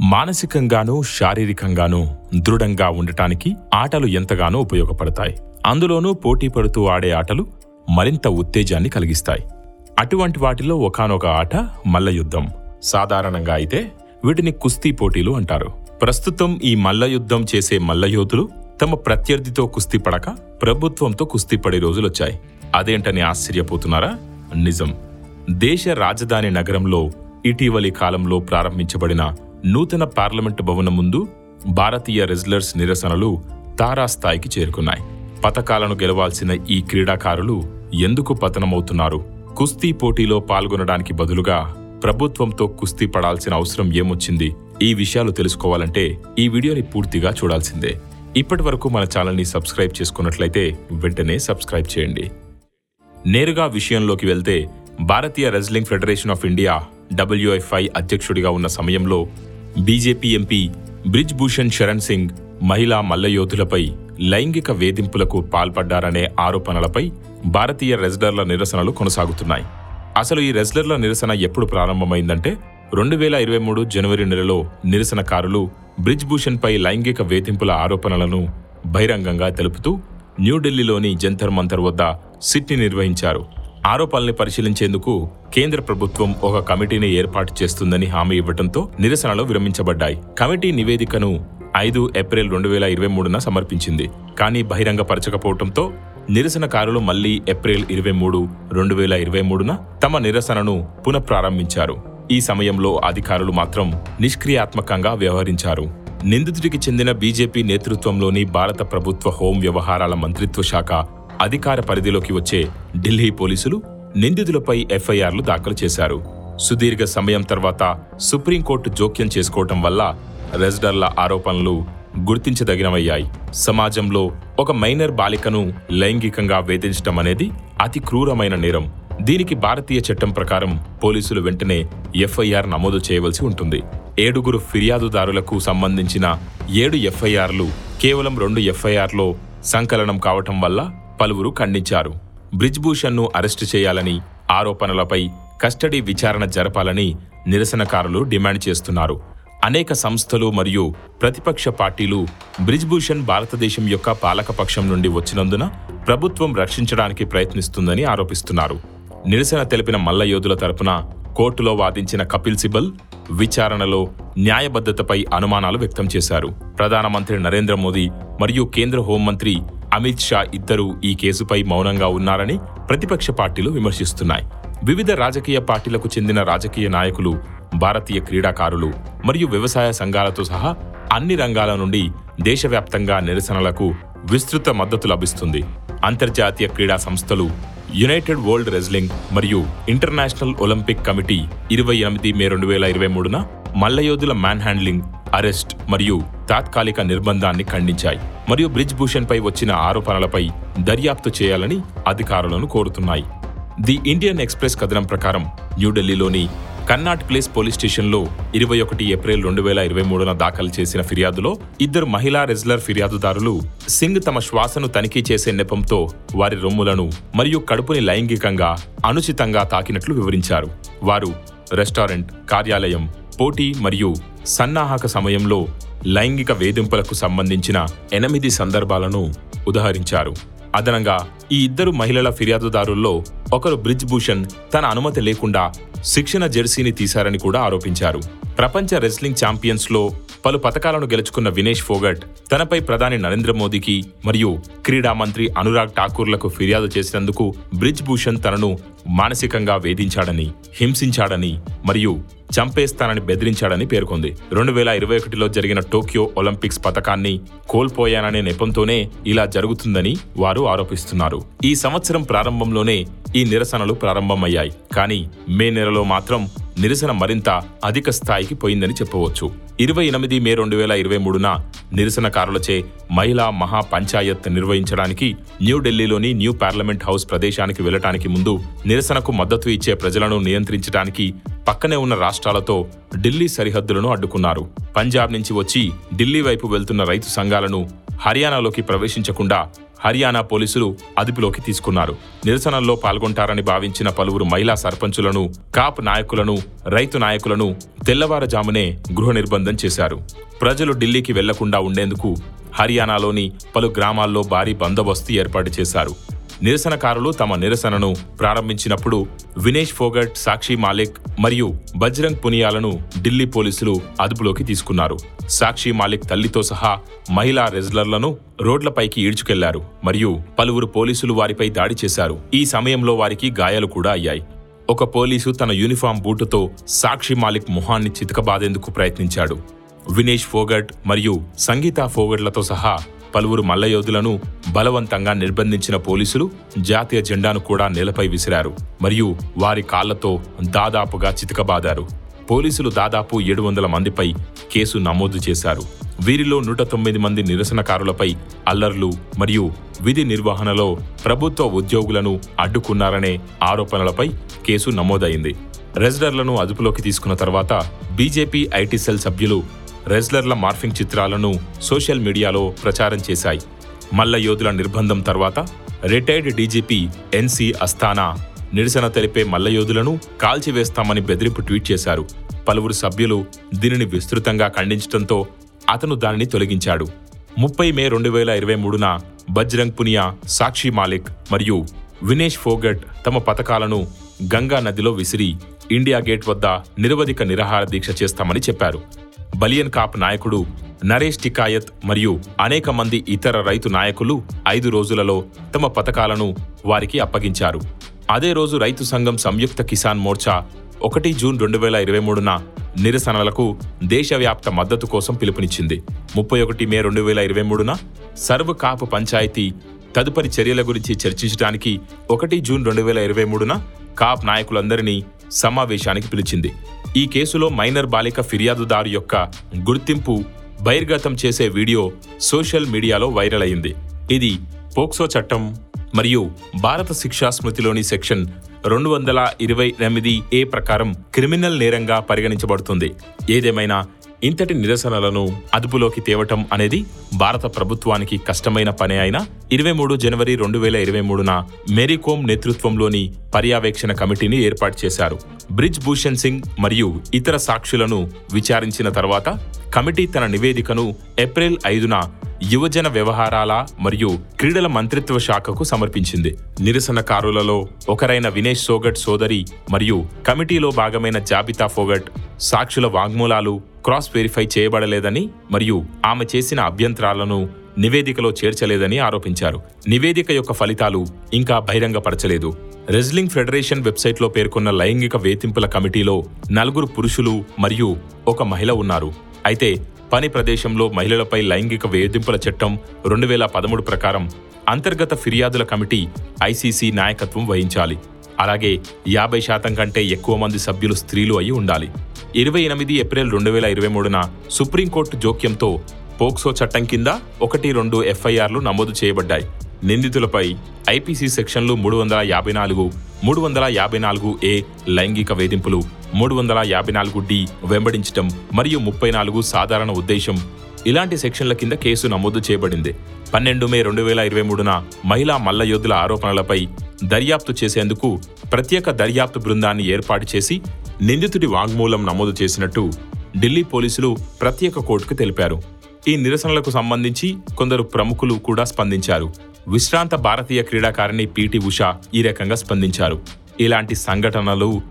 మానసికంగానూ శారీరకంగానూ దృఢంగా ఉండటానికి ఆటలు ఎంతగానో ఉపయోగపడతాయి. అందులోనూ పోటీ పడుతూ ఆడే ఆటలు మరింత ఉత్తేజాన్ని కలిగిస్తాయి. అటువంటి వాటిలో ఒకానొక ఆట మల్లయుద్ధం. సాధారణంగా అయితే వీటిని కుస్తీ పోటీలు అంటారు. ప్రస్తుతం ఈ మల్లయుద్ధం చేసే మల్లయోధులు తమ ప్రత్యర్థితో కుస్తీ పడక ప్రభుత్వంతో కుస్తీ పడే రోజులొచ్చాయి. అదేంటని ఆశ్చర్యపోతున్నారా? నిజం. దేశ రాజధాని నగరంలో ఇటీవలి కాలంలో ప్రారంభించబడిన నూతన పార్లమెంటు భవనం ముందు భారతీయ రెజ్లర్స్ నిరసనలు తారాస్థాయికి చేరుకున్నాయి. పతకాలను గెలవాల్సిన ఈ క్రీడాకారులు ఎందుకు పతనమవుతున్నారు? కుస్తీ పోటీలో పాల్గొనడానికి బదులుగా ప్రభుత్వంతో కుస్తీ పడాల్సిన అవసరం ఏమొచ్చింది? ఈ విషయాలు తెలుసుకోవాలంటే ఈ వీడియోని పూర్తిగా చూడాల్సిందే. ఇప్పటి వరకు మన ఛానల్ని సబ్స్క్రైబ్ చేసుకున్నట్లయితే వెంటనే సబ్స్క్రైబ్ చేయండి. నేరుగా విషయంలోకి వెళ్తే భారతీయ wrestling federation of India WFI అధ్యక్షుడిగా ఉన్న సమయంలో బీజేపీ ఎంపీ బ్రిజ్ భూషణ్ శరణ్ సింగ్ మహిళా మల్లయోధులపై లైంగిక వేధింపులకు పాల్పడ్డారనే ఆరోపణలపై భారతీయ రెజ్లర్ల నిరసనలు కొనసాగుతున్నాయి. అసలు ఈ రెజ్లర్ల నిరసన ఎప్పుడు ప్రారంభమైందంటే రెండు వేల ఇరవై మూడు జనవరి నెలలో నిరసనకారులు బ్రిజ్ భూషణ్పై లైంగిక వేధింపుల ఆరోపణలను బహిరంగంగా తెలుపుతూ న్యూఢిల్లీలోని జంతర్ మంతర్ వద్ద సిట్ని నిర్వహించారు. ఆరోపణల్ని పరిశీలించేందుకు కేంద్ర ప్రభుత్వం ఒక కమిటీని ఏర్పాటు చేస్తుందని హామీ ఇవ్వడంతో నిరసనలు విరమించబడ్డాయి. కమిటీ నివేదికను ఐదు ఏప్రిల్ రెండు వేల ఇరవై మూడున సమర్పించింది. కానీ బహిరంగపరచకపోవడంతో నిరసనకారులు మళ్ళీ ఏప్రిల్ ఇరవై మూడు రెండు వేల ఇరవై మూడున తమ నిరసనను పునఃప్రారంభించారు. ఈ సమయంలో అధికారులు మాత్రం నిష్క్రియాత్మకంగా వ్యవహరించారు. నిందితుడికి చెందిన బీజేపీ నేతృత్వంలోని భారత ప్రభుత్వ హోం వ్యవహారాల మంత్రిత్వ శాఖ అధికార పరిధిలోకి వచ్చే ఢిల్లీ పోలీసులు నిందితులపై ఎఫ్ఐఆర్లు దాఖలు చేశారు. సుదీర్ఘ సమయం తర్వాత సుప్రీంకోర్టు జోక్యం చేసుకోవటం వల్ల రెజ్డర్ల ఆరోపణలు గుర్తించదగినవయ్యాయి. సమాజంలో ఒక మైనర్ బాలికను లైంగికంగా వేధించటం అనేది అతి క్రూరమైన నేరం. దీనికి భారతీయ చట్టం ప్రకారం పోలీసులు వెంటనే ఎఫ్ఐఆర్ నమోదు చేయవలసి ఉంటుంది. ఏడుగురు ఫిర్యాదుదారులకు సంబంధించిన ఏడు ఎఫ్ఐఆర్లు కేవలం రెండు ఎఫ్ఐఆర్లో సంకలనం కావటం వల్ల పలువురు ఖండించారు. బ్రిజ్భూషణ్ను అరెస్టు చేయాలని ఆరోపణలపై కస్టడీ విచారణ జరపాలని నిరసనకారులు డిమాండ్ చేస్తున్నారు. అనేక సంస్థలు మరియు ప్రతిపక్ష పార్టీలు బ్రిజ్భూషణ్ భారతదేశం యొక్క పాలకపక్షం నుండి వచ్చినందున ప్రభుత్వం రక్షించడానికి ప్రయత్నిస్తుందని ఆరోపిస్తున్నారు. నిరసన తెలిపిన మల్లయోధుల తరపున కోర్టులో వాదించిన కపిల్ సిబల్ విచారణలో న్యాయబద్ధతపై అనుమానాలు వ్యక్తం చేశారు. ప్రధానమంత్రి నరేంద్ర మోదీ మరియు కేంద్ర హోంమంత్రి అమిత్ షా ఇద్దరూ ఈ కేసుపై మౌనంగా ఉన్నారని ప్రతిపక్ష పార్టీలు విమర్శిస్తున్నాయి. వివిధ రాజకీయ పార్టీలకు చెందిన రాజకీయ నాయకులు భారతీయ క్రీడాకారులు మరియు వ్యవసాయ సంఘాలతో సహా అన్ని రంగాల నుండి దేశవ్యాప్తంగా నిరసనలకు విస్తృత మద్దతు లభిస్తుంది. అంతర్జాతీయ క్రీడా సంస్థలు యునైటెడ్ వరల్డ్ రెజ్లింగ్ మరియు ఇంటర్నేషనల్ ఒలింపిక్ కమిటీ ఇరవై ఎనిమిది మే రెండు వేల ఇరవై మూడున మల్లయోధుల మ్యాన్ హ్యాండ్లింగ్ అరెస్ట్ మరియు తాత్కాలిక నిర్బంధాన్ని ఖండించాయి మరియు బ్రిజ్ భూషణ్పై వచ్చిన ఆరోపణలపై దర్యాప్తు చేయాలని అధికారులను కోరుతున్నాయి. ది ఇండియన్ ఎక్స్ప్రెస్ కథనం ప్రకారం న్యూఢిల్లీలోని కన్నాట్ ప్లేస్ పోలీస్ స్టేషన్లో ఇరవై ఒకటి ఏప్రిల్ రెండు వేల ఇరవై మూడున దాఖలు చేసిన ఫిర్యాదులో ఇద్దరు మహిళా రెజ్లర్ ఫిర్యాదుదారులు సింగ్ తమ శ్వాసను తనిఖీ చేసే నెపంతో వారి రొమ్ములను మరియు కడుపుని లైంగికంగా అనుచితంగా తాకినట్లు వివరించారు. వారు రెస్టారెంట్ కార్యాలయం పోటీ మరియు సన్నాహక సమయంలో లైంగిక వేధింపులకు సంబంధించిన ఎనిమిది సందర్భాలను ఉదహరించారు. అదనంగా ఈ ఇద్దరు మహిళల ఫిర్యాదుదారుల్లో ఒకరు బ్రిజ్ భూషణ్ తన అనుమతి లేకుండా శిక్షణ జెర్సీని తీశారని కూడా ఆరోపించారు. ప్రపంచ రెస్లింగ్ ఛాంపియన్స్లో పలు పథకాలను గెలుచుకున్న వినేష్ ఫోగట్ తనపై ప్రధాని నరేంద్ర మోదీకి మరియు క్రీడా మంత్రి అనురాగ్ ఠాకూర్లకు ఫిర్యాదు చేసినందుకు బ్రిజ్ భూషణ్ తనను మానసికంగా వేధించాడని హింసించాడని మరియు చంపేస్తానని బెదిరించాడని పేర్కొంది. రెండు వేల ఇరవై ఒకటిలో జరిగిన టోక్యో ఒలింపిక్స్ పథకాన్ని కోల్పోయాననే నెపంతోనే ఇలా జరుగుతుందని వారు ఆరోపిస్తున్నారు. ఈ సంవత్సరం ప్రారంభంలోనే ఈ నిరసనలు ప్రారంభమయ్యాయి. కానీ మే నెలలో మాత్రం నిరసన మరింత అధిక స్థాయికి పోయిందని చెప్పవచ్చు. ఇరవై ఎనిమిది మే రెండు వేల ఇరవై మూడున నిరసనకారులచే మహిళా మహా పంచాయత్ నిర్వహించడానికి న్యూఢిల్లీలోని న్యూ పార్లమెంట్ హౌస్ ప్రదేశానికి వెళ్ళటానికి ముందు నిరసనకు మద్దతు ఇచ్చే ప్రజలను నియంత్రించడానికి పక్కనే ఉన్న రాష్ట్రాలతో ఢిల్లీ సరిహద్దులను అడ్డుకున్నారు. పంజాబ్ నుంచి వచ్చి ఢిల్లీ వైపు వెళ్తున్న రైతు సంఘాలను హర్యానాలోకి ప్రవేశించకుండా హర్యానా పోలీసులు అదుపులోకి తీసుకున్నారు. నిరసనల్లో పాల్గొంటారని భావించిన పలువురు మహిళా సర్పంచులను కాప్ నాయకులను రైతు నాయకులను తెల్లవారుజామునే గృహ నిర్బంధం చేశారు. ప్రజలు ఢిల్లీకి వెళ్ళకుండా ఉండేందుకు హర్యానాలోని పలు గ్రామాల్లో భారీ బందోబస్తు ఏర్పాటు చేశారు. నిరసనకారులు తమ నిరసనను ప్రారంభించినప్పుడు వినేష్ ఫోగట్ సాక్షి మాలిక్ మరియు బజ్రంగ్ పునియాలను ఢిల్లీ పోలీసులు అదుపులోకి తీసుకున్నారు. సాక్షి మాలిక్ తల్లితో సహా మహిళా రెజ్లర్లను రోడ్లపైకి ఈడ్చుకెళ్ళారు మరియు పలువురు పోలీసులు వారిపై దాడి చేశారు. ఈ సమయంలో వారికి గాయాలు కూడా అయ్యాయి. ఒక పోలీసు తన యూనిఫామ్ బూటుతో సాక్షి మాలిక్ మొహాన్ని చితకబాదేందుకు ప్రయత్నించాడు. వినేష్ ఫోగట్ మరియు సంగీత ఫోగట్లతో సహా పలువురు మల్లయోధులను బలవంతంగా నిర్బంధించిన పోలీసులు జాతీయ జెండాను కూడా నేలపై విసిరారు మరియు వారి కాళ్ళతో దాదాపుగా చితకబాదారు. పోలీసులు దాదాపు ఏడు వందల మందిపై కేసు నమోదు చేశారు. వీరిలో నూట తొమ్మిది మంది నిరసనకారులపై అల్లర్లు మరియు విధి నిర్వహణలో ప్రభుత్వ ఉద్యోగులను అడ్డుకున్నారనే ఆరోపణలపై కేసు నమోదైంది. రెజ్లర్లను అదుపులోకి తీసుకున్న తర్వాత బీజేపీ ఐటీ సెల్ సభ్యులు రెజ్లర్ల మార్ఫింగ్ చిత్రాలను సోషల్ మీడియాలో ప్రచారం చేశాయి. మల్ల యోధుల నిర్బంధం తర్వాత రిటైర్డ్ డీజీపీ ఎన్సి అస్థానా నిరసన తెలిపే మల్లయోధులను కాల్చివేస్తామని బెదిరింపు ట్వీట్ చేశారు. పలువురు సభ్యులు దీనిని విస్తృతంగా ఖండించడంతో అతను దానిని తొలగించాడు. ముప్పై మే రెండు వేల ఇరవై మూడున బజ్రంగ్ పునియా సాక్షి మాలిక్ మరియు వినేష్ ఫోగట్ తమ పథకాలను గంగా నదిలో విసిరి ఇండియా గేట్ వద్ద నిరవధిక నిరాహార దీక్ష చేస్తామని చెప్పారు. బలియన్ కాప్ నాయకుడు నరేష్ టికాయత్ మరియు అనేక మంది ఇతర రైతు నాయకులు ఐదు రోజులలో తమ పథకాలను వారికి అప్పగించారు. అదే రోజు రైతు సంఘం సంయుక్త కిసాన్ మోర్చా ఒకటి జూన్ రెండు వేల ఇరవై మూడున నిరసనలకు దేశవ్యాప్త మద్దతు కోసం పిలుపునిచ్చింది. ముప్పై ఒకటి మే రెండు వేల ఇరవై మూడున సర్వ్ కాపు పంచాయతీ తదుపరి చర్యల గురించి చర్చించడానికి ఒకటి జూన్ రెండు వేల ఇరవై మూడున కాప్ నాయకులందరినీ సమావేశానికి పిలిచింది. ఈ కేసులో మైనర్ బాలిక ఫిర్యాదుదారు యొక్క గుర్తింపు బహిర్గతం చేసే వీడియో సోషల్ మీడియాలో వైరల్ అయింది. ఇది పోక్సో చట్టం మరియు భారత శిక్షా స్మృతిలోని సెక్షన్ రెండు వందల ఇరవై ఎనిమిది ఏ ప్రకారం క్రిమినల్ నేరంగా పరిగణించబడుతుంది. ఏదేమైనా ఇంతటి నిరసనలను అదుపులోకి తేవటం అనేది భారత ప్రభుత్వానికి కష్టమైన పనే అయినా ఇరవై మూడు జనవరి రెండు వేల ఇరవై మూడున మేరీకోమ్ నేతృత్వంలోని పర్యవేక్షణ కమిటీని ఏర్పాటు చేశారు. బ్రిజ్ భూషణ్ సింగ్ మరియు ఇతర సాక్షులను విచారించిన తర్వాత కమిటీ తన నివేదికను ఏప్రిల్ ఐదున యువజన వ్యవహారాల మరియు క్రీడల మంత్రిత్వ శాఖకు సమర్పించింది. నిరసనకారులలో ఒకరైన వినేష్ సోగట్ సోదరి మరియు కమిటీలో భాగమైన జాబితా ఫోగట్ సాక్షుల వాగ్మూలాలు క్రాస్ వెరిఫై చేయబడలేదని మరియు ఆమె చేసిన అభ్యంతరాలను నివేదికలో చేర్చలేదని ఆరోపించారు. నివేదిక యొక్క ఫలితాలు ఇంకా బహిరంగపరచలేదు. రెజ్లింగ్ ఫెడరేషన్ వెబ్సైట్లో పేర్కొన్న లైంగిక వేధింపుల కమిటీలో నలుగురు పురుషులు మరియు ఒక మహిళ ఉన్నారు. అయితే పని ప్రదేశంలో మహిళలపై లైంగిక వేధింపుల చట్టం రెండు వేల పదమూడు ప్రకారం అంతర్గత ఫిర్యాదుల కమిటీ ఐసీసీ నాయకత్వం వహించాలి. అలాగే యాభై శాతం కంటే ఎక్కువ మంది సభ్యులు స్త్రీలు అయి ఉండాలి. ఇరవై ఎనిమిది ఏప్రిల్ రెండు వేల ఇరవై మూడున సుప్రీంకోర్టు జోక్యంతో పోక్సో చట్టం కింద ఒకటి రెండు ఎఫ్ఐఆర్లు నమోదు చేయబడ్డాయి. నిందితులపై ఐపీసీ సెక్షన్లు మూడు వందల యాభై నాలుగు మూడు వందల యాభై నాలుగు ఏ లైంగిక వేధింపులు మూడు వందల యాభై నాలుగు డి వెంబడించటం మరియు ముప్పై నాలుగు సాధారణ ఉద్దేశం. ఇలాంటి సెక్షన్ల కింద కేసు నమోదు చేయబడింది. పన్నెండు మే రెండు వేల ఇరవై మూడున మహిళా మల్లయోధుల ఆరోపణలపై దర్యాప్తు చేసేందుకు ప్రత్యేక దర్యాప్తు బృందాన్ని ఏర్పాటు చేసి నిందితుడి వాంగ్మూలం నమోదు చేసినట్టు ఢిల్లీ పోలీసులు ప్రత్యేక కోర్టుకు తెలిపారు. ఈ నిరసనలకు సంబంధించి కొందరు ప్రముఖులు కూడా స్పందించారు. విశ్రాంత భారతీయ క్రీడాకారిణి పీటీ ఉష ఈ రకంగా స్పందించారు. ఇలాంటి సంఘటనలు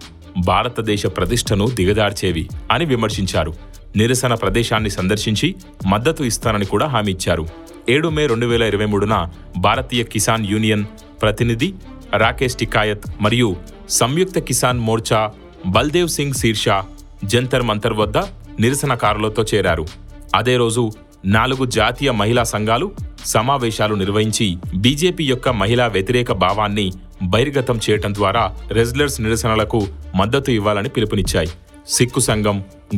భారతదేశ ప్రతిష్టను దిగదార్చేవి అని విమర్శించారు. నిరసన ప్రదేశాన్ని సందర్శించి మద్దతు ఇస్తానని కూడా హామీ ఇచ్చారు. ఏడు మే రెండు వేల ఇరవై మూడున భారతీయ కిసాన్ యూనియన్ ప్రతినిధి రాకేష్ టికాయత్ మరియు సంయుక్త కిసాన్ మోర్చా బల్దేవ్ సింగ్ శీర్షా జంతర్ మంతర్ వద్ద నిరసనకారులతో చేరారు. అదే రోజు నాలుగు జాతీయ మహిళా సంఘాలు సమావేశాలు నిర్వహించి బీజేపీ యొక్క మహిళా వ్యతిరేక భావాన్ని బహిర్గతం చేయటం ద్వారా రెజ్లర్స్ నిరసనలకు మద్దతు ఇవ్వాలని పిలుపునిచ్చాయి. సిక్కు సంఘం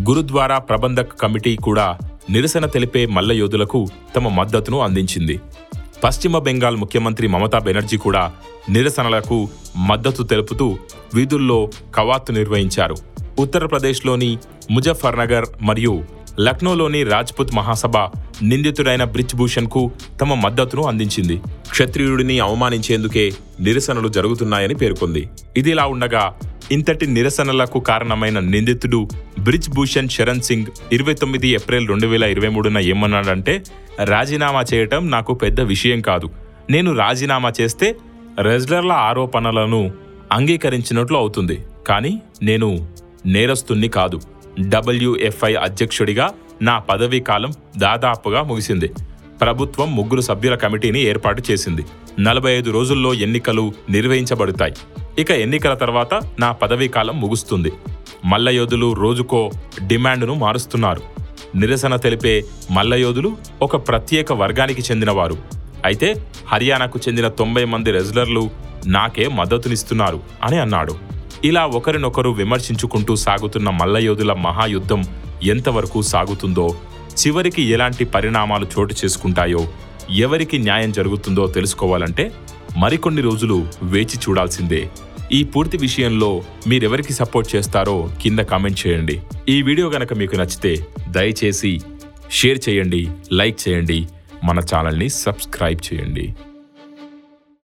గురుద్వారా ప్రబంధక్ కమిటీ కూడా నిరసన తెలిపే మల్లయోధులకు తమ మద్దతును అందించింది. పశ్చిమ బెంగాల్ ముఖ్యమంత్రి మమతా బెనర్జీ కూడా నిరసనలకు మద్దతు తెలుపుతూ వీధుల్లో కవాతు నిర్వహించారు. ఉత్తరప్రదేశ్లోని ముజఫర్నగర్ మరియు లక్నోలోని రాజ్పుత్ మహాసభ నిందితుడైన బ్రిజ్ భూషణ్కు తమ మద్దతును అందించింది. క్షత్రియుడిని అవమానించేందుకే నిరసనలు జరుగుతున్నాయని పేర్కొంది. ఇదిలా ఉండగా ఇంతటి నిరసనలకు కారణమైన నిందితుడు బ్రిజ్ భూషణ్ శరణ్ సింగ్ ఇరవై తొమ్మిది ఏప్రిల్ రెండు వేల ఇరవై మూడున ఏమన్నాడంటే రాజీనామా చేయటం నాకు పెద్ద విషయం కాదు. నేను రాజీనామా చేస్తే రెజ్లర్ల ఆరోపణలను అంగీకరించినట్లు అవుతుంది. కానీ నేను నేరస్తుణ్ణి కాదు. డబ్ల్యూఎఫ్ఐ అధ్యక్షుడిగా నా పదవీ కాలం దాదాపుగా ముగిసింది. ప్రభుత్వం ముగ్గురు సభ్యుల కమిటీని ఏర్పాటు చేసింది. నలభై ఐదు రోజుల్లో ఎన్నికలు నిర్వహించబడతాయి. ఇక ఎన్నికల తర్వాత నా పదవీ కాలం ముగుస్తుంది. మల్లయోధులు రోజుకో డిమాండ్ను మారుస్తున్నారు. నిరసన తెలిపే మల్లయోధులు ఒక ప్రత్యేక వర్గానికి చెందినవారు. అయితే హర్యానాకు చెందిన తొంభై మంది రెజ్లర్లు నాకే మద్దతునిస్తున్నారు అని అన్నాడు. ఇలా ఒకరినొకరు విమర్శించుకుంటూ సాగుతున్న మల్లయోధుల మహాయుద్ధం ఎంతవరకు సాగుతుందో చివరికి ఎలాంటి పరిణామాలు చోటు చేసుకుంటాయో ఎవరికి న్యాయం జరుగుతుందో తెలుసుకోవాలంటే మరికొన్ని రోజులు వేచి చూడాల్సిందే. ఈ పూర్తి విషయంలో మీరెవరికి సపోర్ట్ చేస్తారో కింద కామెంట్ చేయండి. ఈ వీడియో గనక మీకు నచ్చితే దయచేసి షేర్ చేయండి లైక్ చేయండి మన ఛానల్ని సబ్స్క్రైబ్ చేయండి.